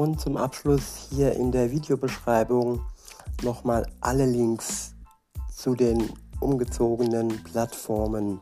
Und zum Abschluss hier in der Videobeschreibung nochmal alle Links zu den umgezogenen Plattformen.